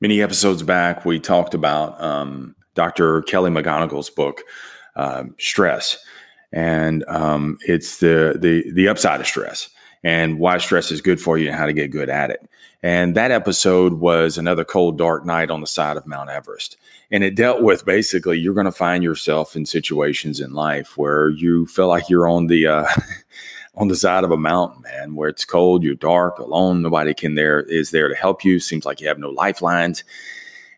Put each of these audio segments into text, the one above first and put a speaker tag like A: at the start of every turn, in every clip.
A: Many episodes back, we talked about um, Dr. Kelly McGonigal's book, uh, Stress, and um, it's the the the upside of stress and why stress is good for you and how to get good at it. And that episode was another cold, dark night on the side of Mount Everest. And it dealt with basically you're going to find yourself in situations in life where you feel like you're on the uh, on the side of a mountain, man, where it's cold, you're dark, alone, nobody can there is there to help you. Seems like you have no lifelines.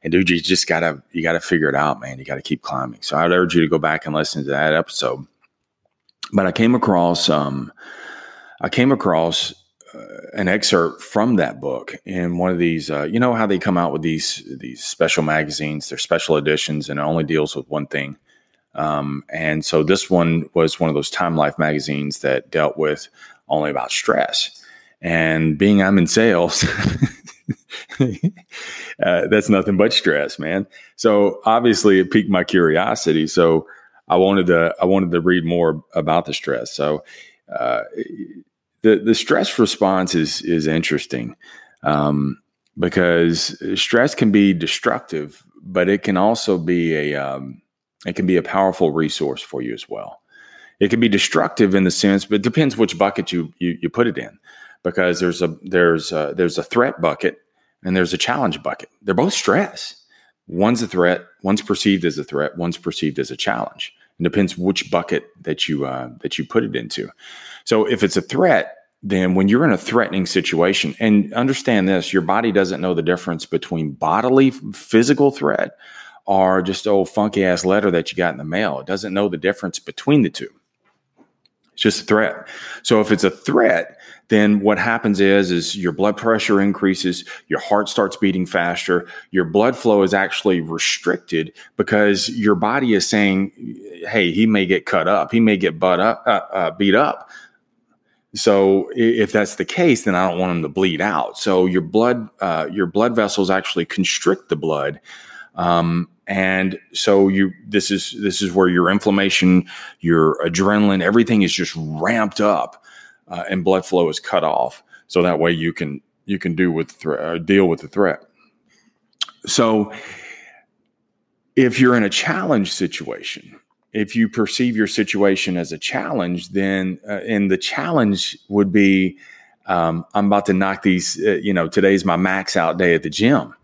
A: And dude, you just gotta you gotta figure it out, man. You gotta keep climbing. So I'd urge you to go back and listen to that episode. But I came across um, I came across uh, an excerpt from that book in one of these. Uh, you know how they come out with these these special magazines? They're special editions, and it only deals with one thing. Um, and so this one was one of those Time Life magazines that dealt with only about stress. And being I'm in sales, uh, that's nothing but stress, man. So obviously, it piqued my curiosity. So I wanted to I wanted to read more about the stress. So uh, the the stress response is is interesting um, because stress can be destructive, but it can also be a um, it can be a powerful resource for you as well. It can be destructive in the sense, but it depends which bucket you you, you put it in, because there's a there's a, there's a threat bucket and there's a challenge bucket. They're both stress. One's a threat, one's perceived as a threat, one's perceived as a challenge. It depends which bucket that you uh, that you put it into. So if it's a threat, then when you're in a threatening situation, and understand this, your body doesn't know the difference between bodily physical threat or just old funky ass letter that you got in the mail. It doesn't know the difference between the two. It's just a threat. So if it's a threat, then what happens is is your blood pressure increases, your heart starts beating faster, your blood flow is actually restricted because your body is saying, "Hey, he may get cut up, he may get butt up, uh, uh, beat up." So if that's the case, then I don't want him to bleed out. So your blood, uh, your blood vessels actually constrict the blood, um, and so you this is this is where your inflammation, your adrenaline, everything is just ramped up, uh, and blood flow is cut off. So that way you can you can do with thre- uh, deal with the threat. So if you're in a challenge situation, if you perceive your situation as a challenge, then uh, and the challenge would be, um, I'm about to knock these. Uh, you know, today's my max out day at the gym,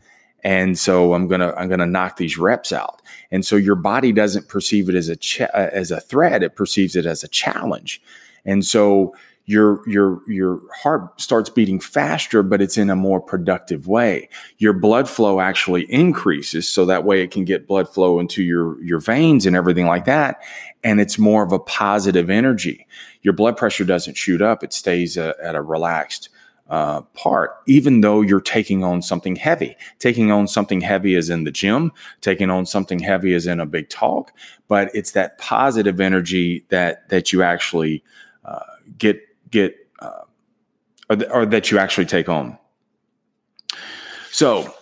A: and so I'm gonna I'm gonna knock these reps out. And so your body doesn't perceive it as a ch- uh, as a threat; it perceives it as a challenge. And so your your your heart starts beating faster but it's in a more productive way. Your blood flow actually increases so that way it can get blood flow into your your veins and everything like that. And it's more of a positive energy. Your blood pressure doesn't shoot up. It stays a, at a relaxed uh, part, even though you're taking on something heavy. Taking on something heavy is in the gym, taking on something heavy is in a big talk, but it's that positive energy that that you actually uh, get get uh, or, th- or that you actually take on. So,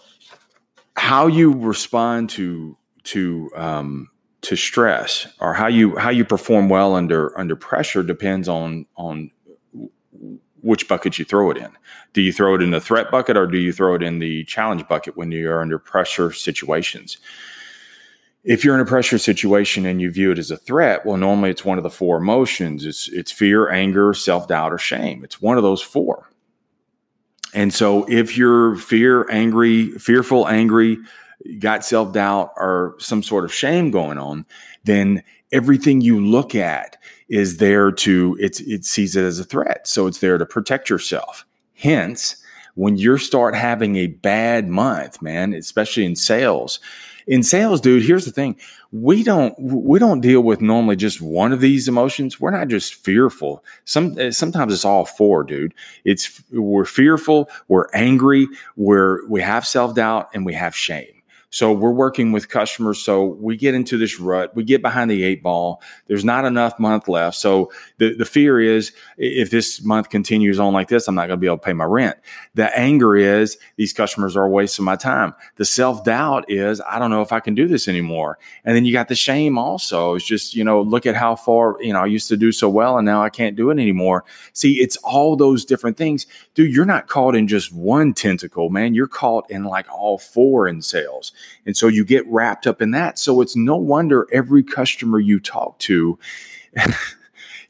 A: how you respond to to um, to stress or how you how you perform well under under pressure depends on on which bucket you throw it in. Do you throw it in the threat bucket or do you throw it in the challenge bucket when you are under pressure situations? if you're in a pressure situation and you view it as a threat, well, normally it's one of the four emotions. It's it's fear, anger, self doubt, or shame. It's one of those four. And so, if you're fear, angry, fearful, angry, got self doubt, or some sort of shame going on, then everything you look at is there to it's it sees it as a threat. So it's there to protect yourself. Hence, when you start having a bad month, man, especially in sales in sales, dude, here's the thing. We don't we don't deal with normally just one of these emotions. We're not just fearful. Some eh, sometimes it's all four, dude. It's we're fearful, we're angry, we're we have self-doubt and we have shame. So we're working with customers. So we get into this rut, we get behind the eight ball. There's not enough month left. So the, the fear is if this month continues on like this, I'm not going to be able to pay my rent. The anger is these customers are wasting my time. The self doubt is I don't know if I can do this anymore. And then you got the shame also. It's just, you know, look at how far, you know, I used to do so well and now I can't do it anymore. See, it's all those different things. Dude, you're not caught in just one tentacle, man. You're caught in like all four in sales. And so you get wrapped up in that. So it's no wonder every customer you talk to,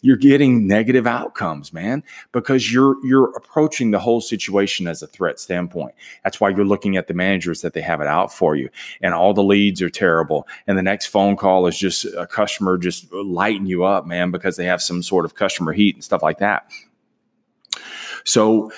A: you're getting negative outcomes, man, because you're you're approaching the whole situation as a threat standpoint. That's why you're looking at the managers that they have it out for you, and all the leads are terrible. And the next phone call is just a customer just lighting you up, man, because they have some sort of customer heat and stuff like that. So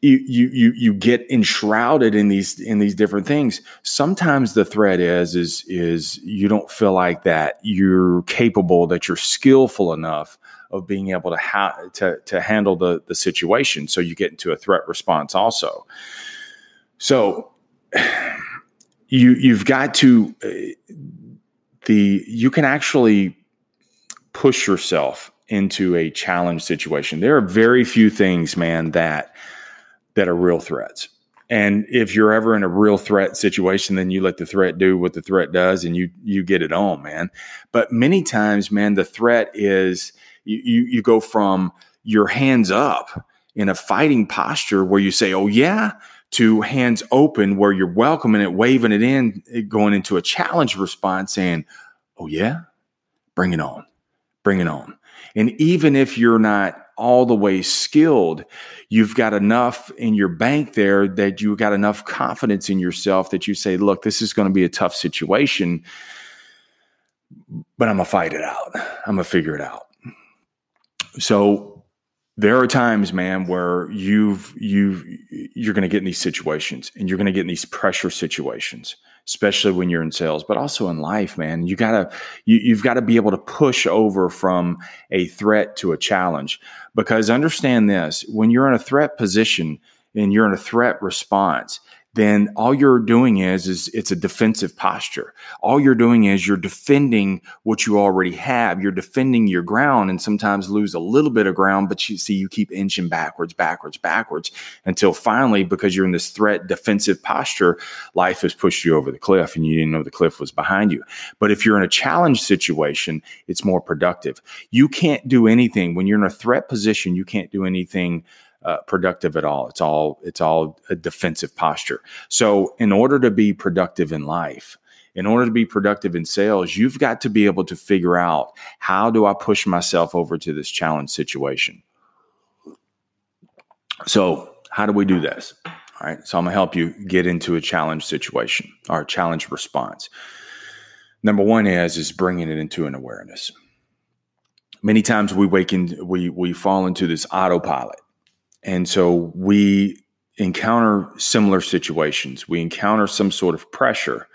A: you you you get enshrouded in these in these different things. Sometimes the threat is is is you don't feel like that you're capable, that you're skillful enough of being able to ha- to to handle the the situation. So you get into a threat response also. So you you've got to uh, the you can actually push yourself into a challenge situation. There are very few things, man, that that are real threats. And if you're ever in a real threat situation, then you let the threat do what the threat does and you you get it on, man. But many times, man, the threat is you you, you go from your hands up in a fighting posture where you say, "Oh yeah," to hands open where you're welcoming it, waving it in, going into a challenge response, saying, "Oh yeah, bring it on, bring it on." And even if you're not all the way skilled, you've got enough in your bank there that you've got enough confidence in yourself that you say, look, this is going to be a tough situation, but I'm going to fight it out. I'm going to figure it out. So there are times, man, where you've, you've, you're going to get in these situations and you're going to get in these pressure situations especially when you're in sales, but also in life, man. You gotta you, you've got to be able to push over from a threat to a challenge. Because understand this: when you're in a threat position and you're in a threat response, then all you're doing is is it's a defensive posture. All you're doing is you're defending what you already have. You're defending your ground and sometimes lose a little bit of ground, but you see you keep inching backwards, backwards, backwards until finally because you're in this threat defensive posture, life has pushed you over the cliff and you didn't know the cliff was behind you. But if you're in a challenge situation, it's more productive. You can't do anything when you're in a threat position, you can't do anything uh, productive at all. It's all it's all a defensive posture. So in order to be productive in life, in order to be productive in sales, you've got to be able to figure out how do I push myself over to this challenge situation. So how do we do this? All right. So I'm gonna help you get into a challenge situation or a challenge response. Number one is is bringing it into an awareness. Many times we wake in, we we fall into this autopilot and so we encounter similar situations. We encounter some sort of pressure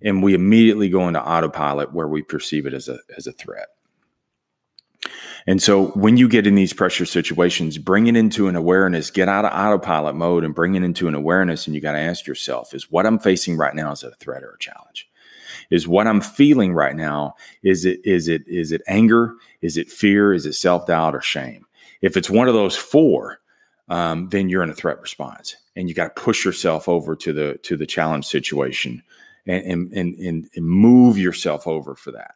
A: and we immediately go into autopilot where we perceive it as a, as a threat. And so when you get in these pressure situations, bring it into an awareness, get out of autopilot mode and bring it into an awareness. And you got to ask yourself, is what I'm facing right now is a threat or a challenge? Is what I'm feeling right now, is it, is it, is it anger? Is it fear? Is it self doubt or shame? If it's one of those four, um, then you're in a threat response, and you got to push yourself over to the to the challenge situation, and and and, and move yourself over for that.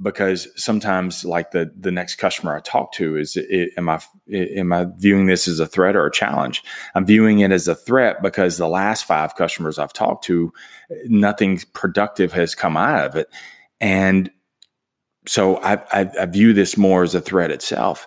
A: Because sometimes, like the the next customer I talk to, is it, am I am I viewing this as a threat or a challenge? I'm viewing it as a threat because the last five customers I've talked to, nothing productive has come out of it, and so I, I, I view this more as a threat itself.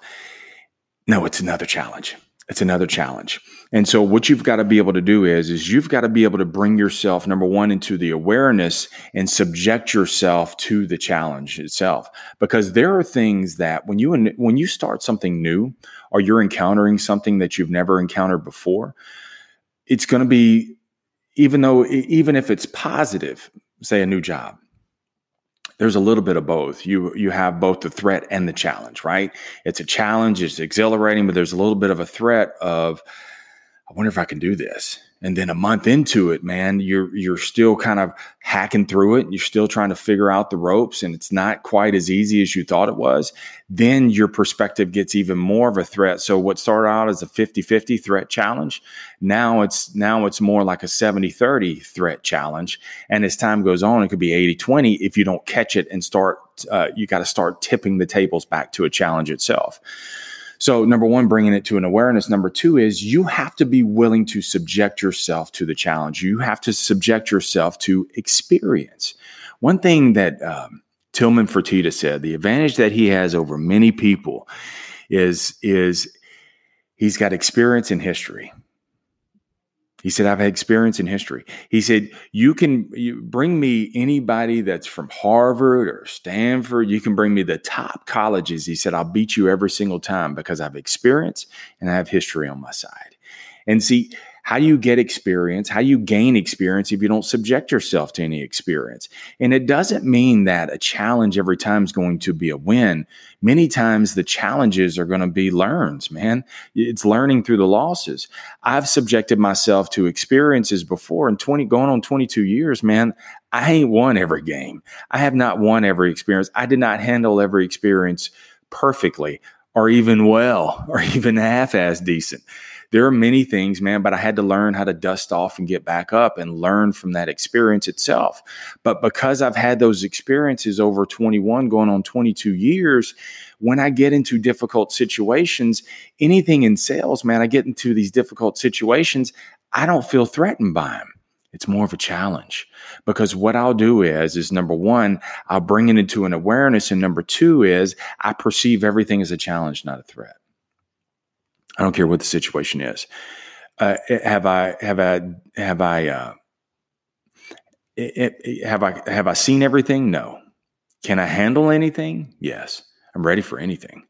A: No, it's another challenge it's another challenge. And so what you've got to be able to do is is you've got to be able to bring yourself number 1 into the awareness and subject yourself to the challenge itself because there are things that when you when you start something new or you're encountering something that you've never encountered before it's going to be even though even if it's positive say a new job there's a little bit of both. You you have both the threat and the challenge, right? It's a challenge, it's exhilarating, but there's a little bit of a threat of I wonder if I can do this. And then a month into it man you're you're still kind of hacking through it. You're still trying to figure out the ropes and it's not quite as easy as you thought it was. Then your perspective gets even more of a threat. So what started out as a 50-50 threat challenge now it's now it's more like a 70-30 threat challenge. And as time goes on it could be 80-20 if you don't catch it and start uh, you got to start tipping the tables back to a challenge itself so, number one, bringing it to an awareness. Number two is you have to be willing to subject yourself to the challenge. You have to subject yourself to experience. One thing that um, Tilman Fertitta said, the advantage that he has over many people is, is he's got experience in history. He said, I've had experience in history. He said, You can you bring me anybody that's from Harvard or Stanford. You can bring me the top colleges. He said, I'll beat you every single time because I have experience and I have history on my side. And see, how do you get experience? How do you gain experience if you don't subject yourself to any experience? And it doesn't mean that a challenge every time is going to be a win. Many times the challenges are going to be learns, man. It's learning through the losses. I've subjected myself to experiences before and 20 going on 22 years, man. I ain't won every game. I have not won every experience. I did not handle every experience perfectly or even well or even half as decent there are many things, man, but I had to learn how to dust off and get back up and learn from that experience itself. But because I've had those experiences over 21, going on 22 years, when I get into difficult situations, anything in sales, man, I get into these difficult situations, I don't feel threatened by them it's more of a challenge because what I'll do is, is number one, I'll bring it into an awareness. And number two is I perceive everything as a challenge, not a threat. I don't care what the situation is. Uh, have I have I have I uh, it, it, have I have I seen everything? No. Can I handle anything? Yes. I'm ready for anything.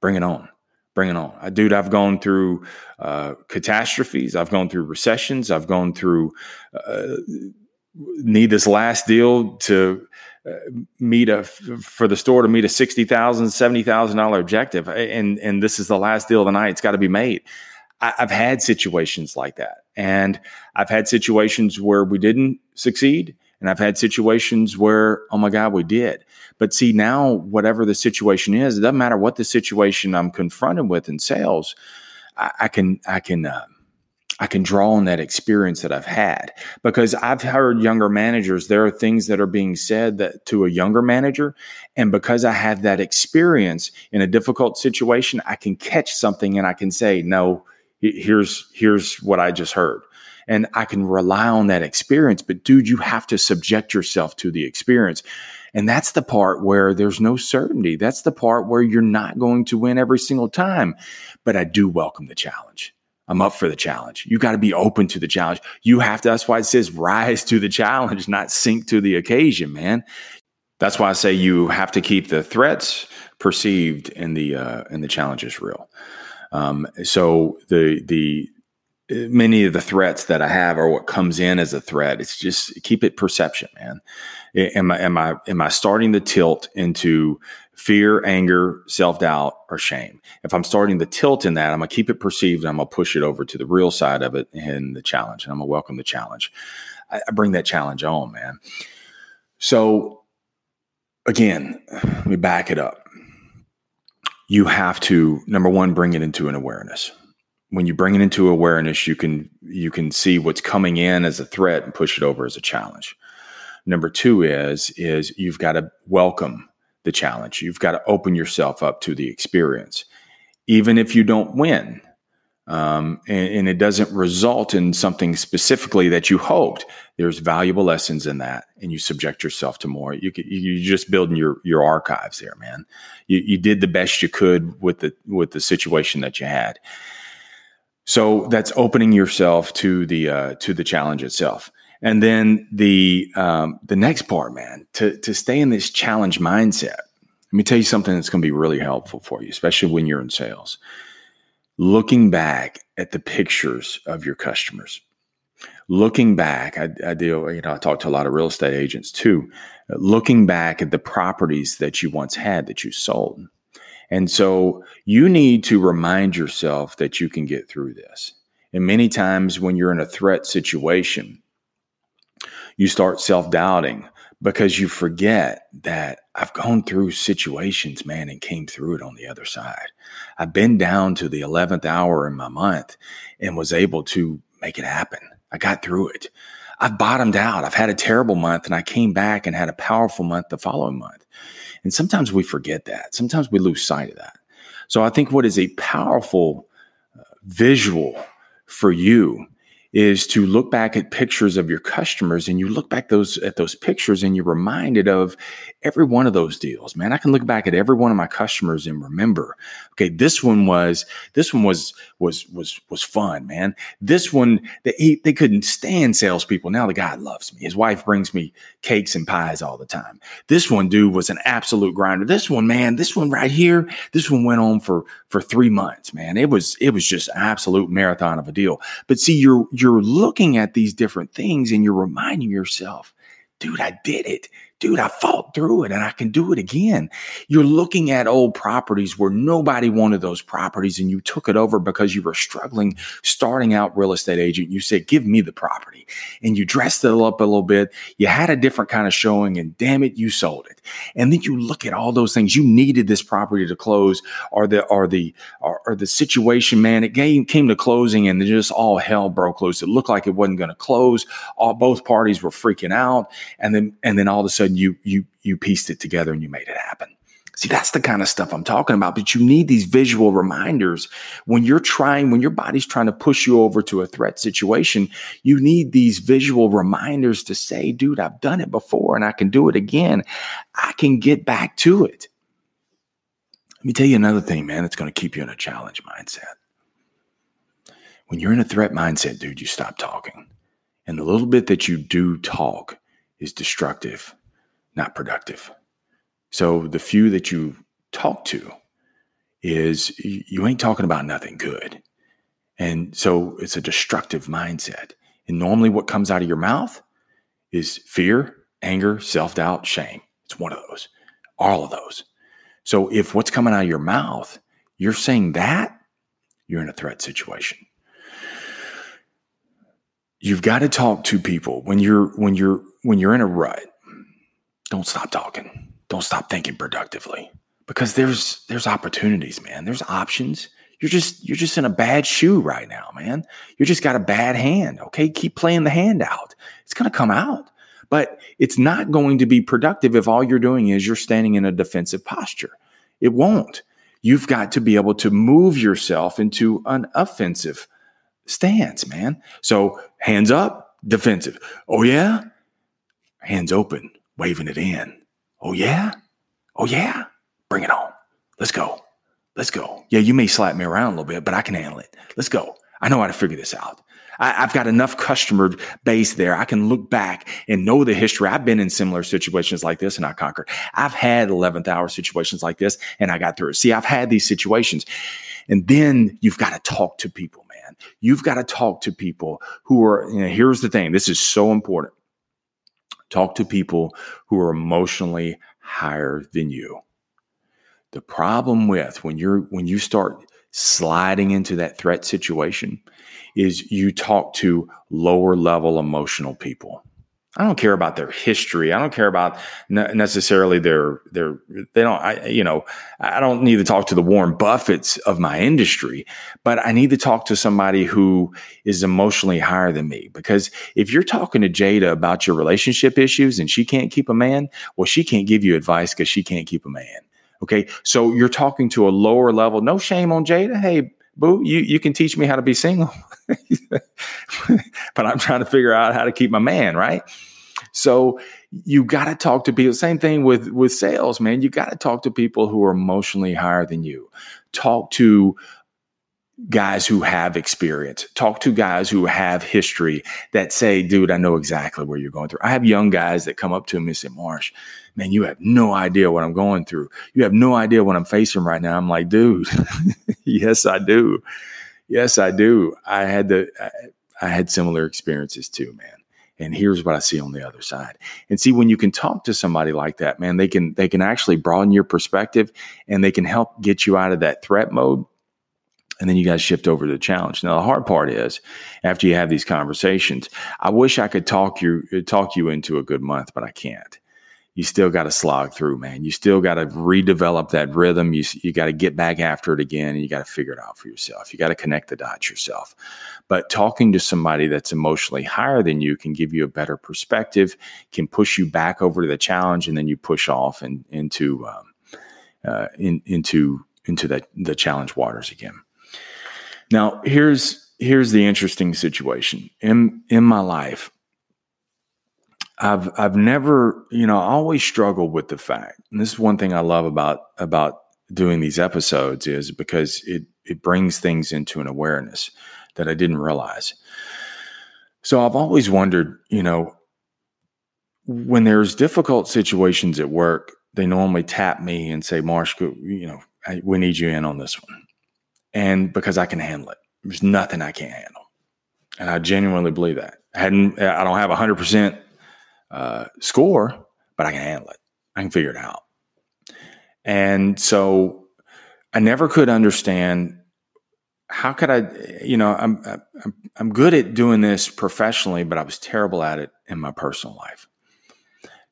A: Bring it on. Bring it on. I, dude, I've gone through uh, catastrophes. I've gone through recessions. I've gone through uh, need this last deal to meet a for the store to meet a sixty thousand, seventy thousand dollar objective, and and this is the last deal of the night. It's got to be made. I, I've had situations like that, and I've had situations where we didn't succeed, and I've had situations where oh my god we did. But see now, whatever the situation is, it doesn't matter what the situation I'm confronted with in sales. I, I can I can. Uh, I can draw on that experience that I've had because I've heard younger managers, there are things that are being said that to a younger manager. And because I have that experience in a difficult situation, I can catch something and I can say, no, here's, here's what I just heard. And I can rely on that experience. But dude, you have to subject yourself to the experience. And that's the part where there's no certainty. That's the part where you're not going to win every single time. But I do welcome the challenge. I'm up for the challenge. You got to be open to the challenge. You have to, that's why it says rise to the challenge, not sink to the occasion, man. That's why I say you have to keep the threats perceived and the uh, and the challenges real. Um, so the the many of the threats that I have are what comes in as a threat. It's just keep it perception, man. Am I am I am I starting to tilt into fear, anger, self doubt, or shame. If I'm starting to tilt in that, I'm gonna keep it perceived. I'm gonna push it over to the real side of it and the challenge, and I'm gonna welcome the challenge. I, I bring that challenge on, man. So again, let me back it up. You have to number one bring it into an awareness. When you bring it into awareness, you can you can see what's coming in as a threat and push it over as a challenge. Number two is is you've got to welcome the challenge. You've got to open yourself up to the experience, even if you don't win. Um, and, and, it doesn't result in something specifically that you hoped. There's valuable lessons in that, and you subject yourself to more. You you're just building your your archives there, man. You, you did the best you could with the with the situation that you had. So that's opening yourself to the uh, to the challenge itself. And then the um, the next part, man, to to stay in this challenge mindset. Let me tell you something that's going to be really helpful for you, especially when you're in sales. Looking back at the pictures of your customers, looking back, I, I deal, you know, I talk to a lot of real estate agents too. Looking back at the properties that you once had that you sold, and so you need to remind yourself that you can get through this And many times when you're in a threat situation, you start self doubting because you forget that I've gone through situations, man, and came through it on the other side. I've been down to the 11th hour in my month and was able to make it happen. I got through it. I've bottomed out. I've had a terrible month and I came back and had a powerful month the following month. And sometimes we forget that. Sometimes we lose sight of that. So I think what is a powerful uh, visual for you is to look back at pictures of your customers and you look back those at those pictures and you're reminded of every one of those deals. Man i can look back at every one of my customers and remember okay this one was this one was was was was fun man. This one they, they couldn't stand salespeople. Now the guy loves me. His wife brings me cakes and pies all the time. This one dude was an absolute grinder. This one man this one right here this one went on for for three months man. It was it was just absolute marathon of a deal. But see you're you're looking at these different things and you're reminding yourself, dude, I did it dude, I fought through it and I can do it again. You're looking at old properties where nobody wanted those properties and you took it over because you were struggling starting out real estate agent. You said, give me the property and you dressed it up a little bit. You had a different kind of showing and damn it, you sold it. And then you look at all those things. You needed this property to close or the, or the, or, or the situation, man, it came, came to closing and just all hell broke loose. It looked like it wasn't going to close. All both parties were freaking out. And then, and then all of a sudden, sudden you you you pieced it together and you made it happen. See, that's the kind of stuff I'm talking about. But you need these visual reminders when you're trying, when your body's trying to push you over to a threat situation. You need these visual reminders to say, dude, I've done it before and I can do it again. I can get back to it. Let me tell you another thing, man, that's going to keep you in a challenge mindset. When you're in a threat mindset, dude, you stop talking. And the little bit that you do talk is destructive not productive. So the few that you talk to is you ain't talking about nothing good. And so it's a destructive mindset. And normally what comes out of your mouth is fear, anger, self doubt, shame. It's one of those, all of those. So if what's coming out of your mouth, you're saying that, you're in a threat situation. You've got to talk to people when you're when you're when you're in a rut don't stop talking. Don't stop thinking productively because there's there's opportunities, man. There's options. You're just you're just in a bad shoe right now, man. You just got a bad hand. Okay, keep playing the hand out. It's going to come out. But it's not going to be productive if all you're doing is you're standing in a defensive posture. It won't. You've got to be able to move yourself into an offensive stance, man. So hands up, defensive. Oh, yeah? Hands open, waving it in. Oh, yeah? Oh, yeah? Bring it on. Let's go. Let's go. Yeah, you may slap me around a little bit, but I can handle it. Let's go. I know how to figure this out. I, have got enough customer base there. I can look back and know the history. I've been in similar situations like this and I conquered. I've had 11th hour situations like this and I got through it. See, I've had these situations. And then you've got to talk to people, man. You've got to talk to people who are, you know, here's the thing. This is so important. Talk to people who are emotionally higher than you. The problem with when you're when you start sliding into that threat situation is you talk to lower level emotional people. I don't care about their history. I don't care about necessarily their their they don't I you know, I don't need to talk to the Warren Buffetts of my industry, but I need to talk to somebody who is emotionally higher than me because if you're talking to Jada about your relationship issues and she can't keep a man, well she can't give you advice cuz she can't keep a man. Okay? So you're talking to a lower level. No shame on Jada. Hey, boo, you you can teach me how to be single. but I'm trying to figure out how to keep my man, right? So you got to talk to people. Same thing with with sales, man. You got to talk to people who are emotionally higher than you. Talk to guys who have experience. Talk to guys who have history that say, dude, I know exactly where you're going through. I have young guys that come up to me and say, Marsh, man, you have no idea what I'm going through. You have no idea what I'm facing right now. I'm like, dude, yes, I do. Yes, I do. I had the, I, I had similar experiences too, man. And here's what I see on the other side. And see, when you can talk to somebody like that, man, they can, they can actually broaden your perspective and they can help get you out of that threat mode and then you guys shift over to the challenge. Now the hard part is after you have these conversations, I wish I could talk you talk you into a good month, but I can't. You still got to slog through, man. You still got to redevelop that rhythm. You you got to get back after it again, and you got to figure it out for yourself. You got to connect the dots yourself. But talking to somebody that's emotionally higher than you can give you a better perspective, can push you back over to the challenge, and then you push off and into um, uh, in, into into the, the challenge waters again. Now, here's here's the interesting situation in in my life. I've I've never, you know, I always struggled with the fact, and this is one thing I love about about doing these episodes is because it it brings things into an awareness that I didn't realize. So I've always wondered, you know, when there's difficult situations at work, they normally tap me and say, Marsh, you know, we need you in on this one. And because I can handle it, there's nothing I can't handle. And I genuinely believe that. I hadn't, I don't have a hundred percent uh, score, but I can handle it. I can figure it out. And so I never could understand how could I, you know, I'm, I'm, I'm good at doing this professionally, but I was terrible at it in my personal life.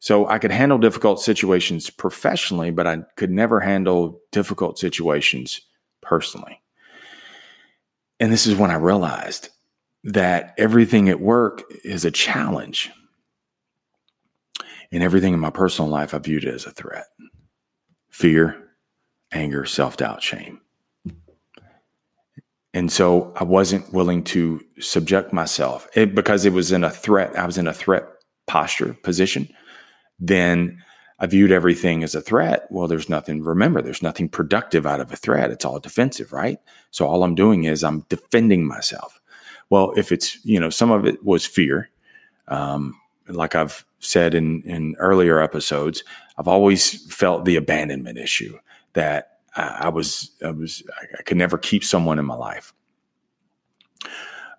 A: So I could handle difficult situations professionally, but I could never handle difficult situations personally. And this is when I realized that everything at work is a challenge. And everything in my personal life, I viewed it as a threat fear, anger, self doubt, shame. And so I wasn't willing to subject myself it, because it was in a threat. I was in a threat posture position then I viewed everything as a threat. Well, there's nothing, remember, there's nothing productive out of a threat. It's all defensive, right? So all I'm doing is I'm defending myself. Well, if it's, you know, some of it was fear. Um, like I've said in, in earlier episodes, I've always felt the abandonment issue that I, I was, I was, I could never keep someone in my life.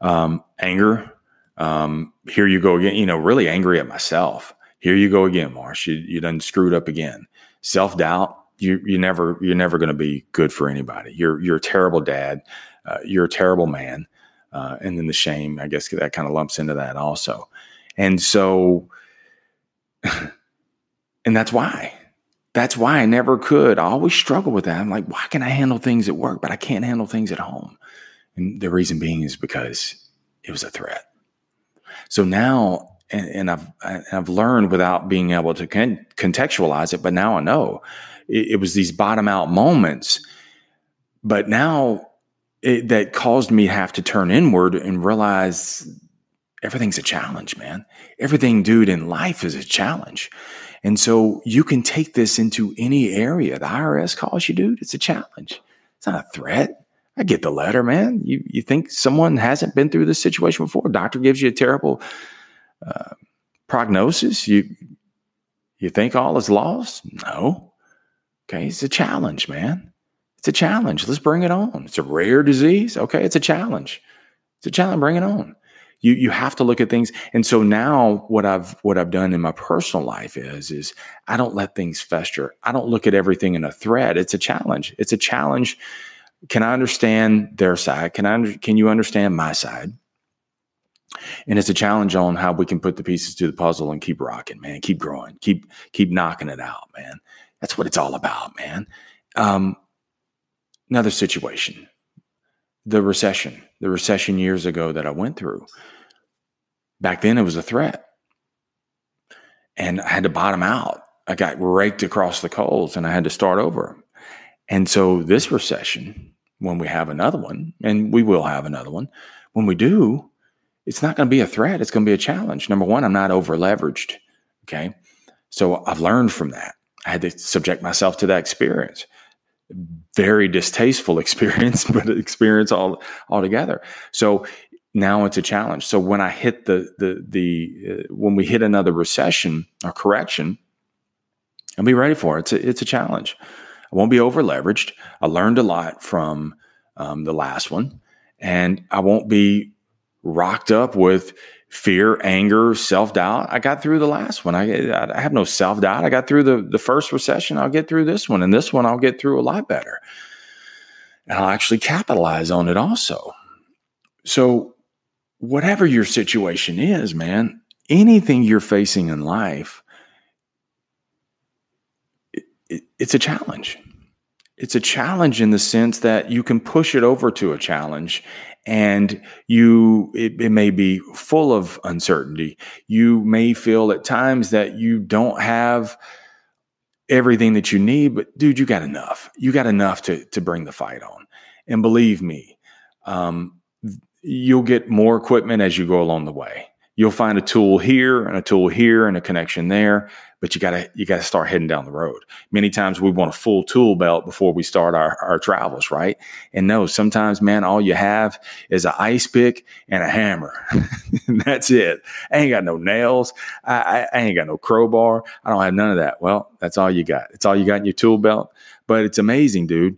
A: Um, anger, um, here you go again, you know, really angry at myself here you go again, Marsh. You, you done screwed up again. Self doubt. You you never you're never going to be good for anybody. You're you're a terrible dad. Uh, you're a terrible man. Uh, and then the shame, I guess that kind of lumps into that also. And so, and that's why. That's why I never could. I always struggle with that. I'm like, why can I handle things at work, but I can't handle things at home? And the reason being is because it was a threat. So now and, and I've I've learned without being able to con- contextualize it, but now I know it, it, was these bottom out moments. But now it, that caused me to have to turn inward and realize everything's a challenge, man. Everything, dude, in life is a challenge. And so you can take this into any area. The IRS calls you, dude, it's a challenge. It's not a threat. I get the letter, man. You you think someone hasn't been through this situation before? Doctor gives you a terrible uh, prognosis? You you think all is lost? No. Okay, it's a challenge, man. It's a challenge. Let's bring it on. It's a rare disease. Okay, it's a challenge. It's a challenge. Bring it on. You you have to look at things. And so now what I've what I've done in my personal life is is I don't let things fester. I don't look at everything in a thread. It's a challenge. It's a challenge. Can I understand their side? Can I can you understand my side? And it's a challenge on how we can put the pieces to the puzzle and keep rocking, man. Keep growing, keep keep knocking it out, man. That's what it's all about, man. Um, another situation, the recession, the recession years ago that I went through. Back then, it was a threat, and I had to bottom out. I got raked across the coals, and I had to start over. And so, this recession, when we have another one, and we will have another one, when we do, it's not going to be a threat. It's going to be a challenge. Number one, I'm not over leveraged. Okay. So I've learned from that. I had to subject myself to that experience. Very distasteful experience, but experience all altogether. So now it's a challenge. So when I hit the the the uh, when we hit another recession or correction, I'll be ready for it. It's a, it's a challenge. I won't be over leveraged. I learned a lot from um, the last one, and I won't be rocked up with fear, anger, self doubt. I got through the last one. I, I have no self doubt. I got through the, the first recession. I'll get through this one. And this one, I'll get through a lot better. and I'll actually capitalize on it also. So, whatever your situation is, man, anything you're facing in life, it, it, it's a challenge. It's a challenge in the sense that you can push it over to a challenge and you it, it, may be full of uncertainty. You may feel at times that you don't have everything that you need but dude you got enough. You got enough to to bring the fight on. And believe me um, you'll get more equipment as you go along the way you'll find a tool here and a tool here and a connection there but you gotta you gotta start heading down the road. Many times we want a full tool belt before we start our, our travels right? And no sometimes man all you have is an ice pick and a hammer. That's it. I ain't got no nails. I, I, I ain't got no crowbar. I don't have none of that. Well that's all you got. It's all you got in your tool belt. But it's amazing dude.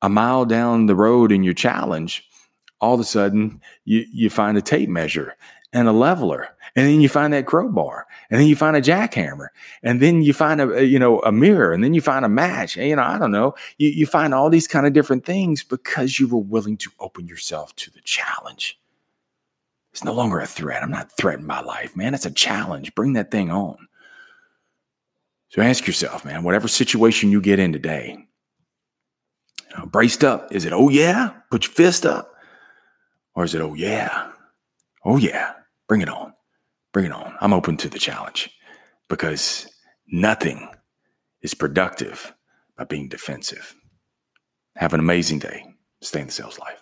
A: A mile down the road in your challenge all of a sudden you, you find a tape measure and a leveler and then you find that crowbar and then you find a jackhammer and then you find a, you know a mirror and then you find a match and, you know i don't know. You, you find all these kind of different things because you were willing to open yourself to the challenge. It's no longer a threat. I'm not threatening my life man. It's a challenge. Bring that thing on. So ask yourself man whatever situation you get in today braced up. Is it oh yeah? Put your fist up or is it, oh, yeah, oh, yeah, bring it on, bring it on? I'm open to the challenge because nothing is productive by being defensive. Have an amazing day. Stay in the sales life.